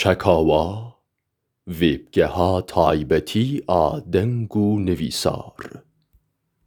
چکاوا ویبگه ها تایبتی آدنگو نویسار.